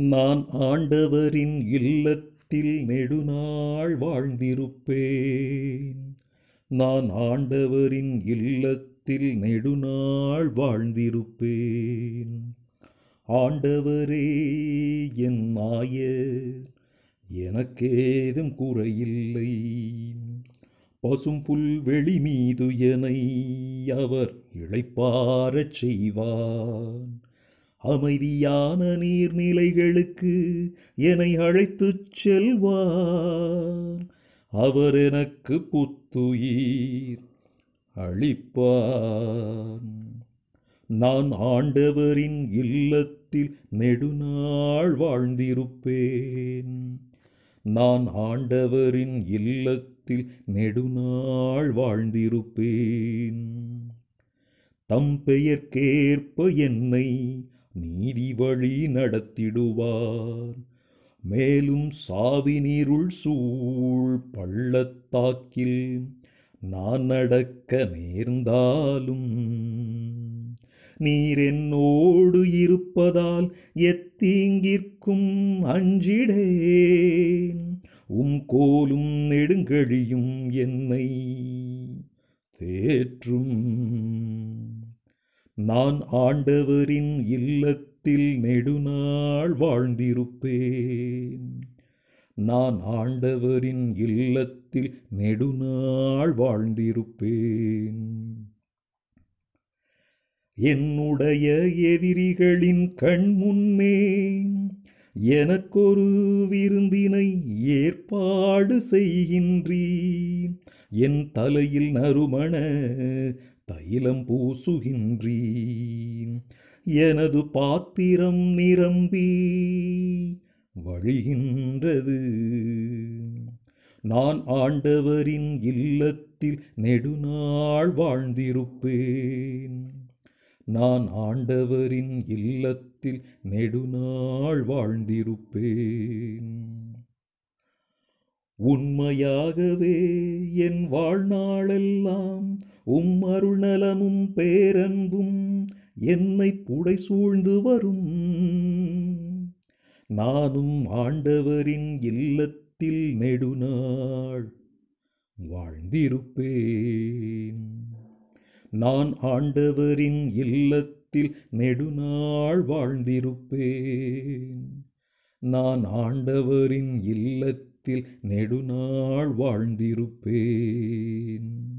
நான் ஆண்டவரின் இல்லத்தில் நெடுநாள் வாழ்ந்திருப்பேன். நான் ஆண்டவரின் இல்லத்தில் நெடுநாள் வாழ்ந்திருப்பேன். ஆண்டவரே என் நாயர் எனக்கேதும் குறையில்லை. பசும் புல்வெளி மீது எனை அவர் இளைப்பாரச் செய்வான் அமைதியான நீர்நிலைகளுக்கு என்னை அழைத்துச் செல்வார். அவர் எனக்கு புத்துயிர் அளிப்பார். நான் ஆண்டவரின் இல்லத்தில் நெடுநாள் வாழ்ந்திருப்பேன். நான் ஆண்டவரின் இல்லத்தில் நெடுநாள் வாழ்ந்திருப்பேன். தம் பெயர்க்கேற்ப என்னை நீதி வழி நடத்திடுவார் மேலும் சாவினீருள் சூழ் பள்ளத்தாக்கில் நான் நடக்க நேர்ந்தாலும் நீர் என்னோடு இருப்பதால் எத்தீங்கிற்கும் அஞ்சிடேன். உம் கோலும் நெடுங்கழியும் என்னை தேற்றும். நான் ஆண்டவரின் இல்லத்தில் நெடுநாள் வாழ்ந்திருப்பேன். நான் ஆண்டவரின் இல்லத்தில் நெடுநாள் வாழ்ந்திருப்பேன். என்னுடைய எதிரிகளின் கண் முன்னே எனக்கொரு விருந்தினை ஏற்பாடு செய்கின்றீ என் தலையில் நறுமண தைலம் பூசுகின்றீன். எனது பாத்திரம் நிரம்பி வழிகின்றது. நான் ஆண்டவரின் இல்லத்தில் நெடுநாள் வாழ்ந்திருப்பேன். நான் ஆண்டவரின் இல்லத்தில் நெடுநாள் வாழ்ந்திருப்பேன். உண்மையாகவே என் வாழ்நாளெல்லாம் உம் அருள்நலமும் பேரன்பும் என்னை புடை சூழ்ந்து வரும். நானும் ஆண்டவரின் இல்லத்தில் நெடுநாள் வாழ்ந்திருப்பேன். நான் ஆண்டவரின் இல்லத்தில் நெடுநாள் வாழ்ந்திருப்பேன். நான் ஆண்டவரின் இல்லத்தில் நெடுநாள் வாழ்ந்திருப்பேன்.